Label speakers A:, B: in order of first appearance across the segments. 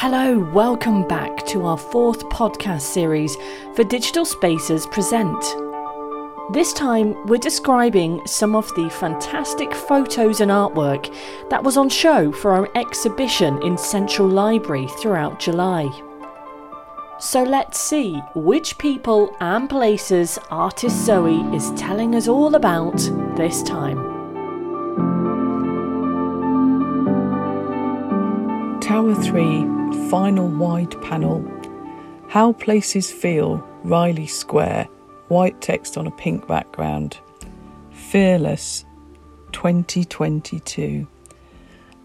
A: Hello, welcome back to our fourth podcast series for Digital Spaces Present. This time, we're describing some of the fantastic photos and artwork that was on show for our exhibition in Central Library throughout July. So let's see which people and places artist Zoe is telling us all about this time.
B: Tower 3 final wide panel. How Places Feel, Riley Square, white text on a pink background. Fearless, 2022.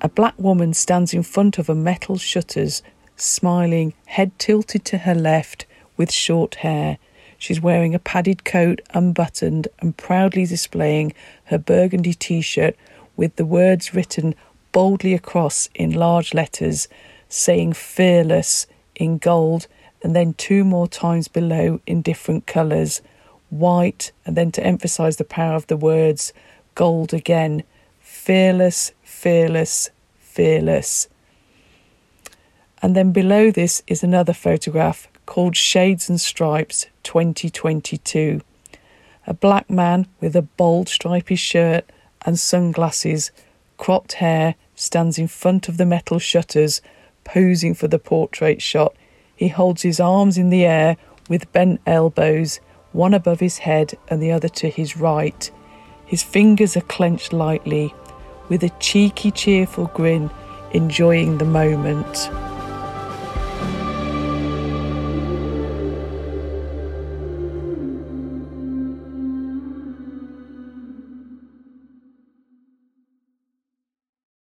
B: A black woman stands in front of a metal shutters, smiling, head tilted to her left, with short hair. She's wearing a padded coat, unbuttoned, and proudly displaying her burgundy t shirt with the words written boldly across in large letters saying fearless in gold, and then two more times below in different colours white, and then to emphasize the power of the words, gold again fearless, fearless, fearless. And then below this is another photograph called Shades and Stripes 2022. A black man with a bold stripy shirt and sunglasses, cropped hair, stands in front of the metal shutters posing for the portrait shot. He holds his arms in the air with bent elbows, one above his head and the other to his right. His fingers are clenched lightly, with a cheeky, cheerful grin, enjoying the moment.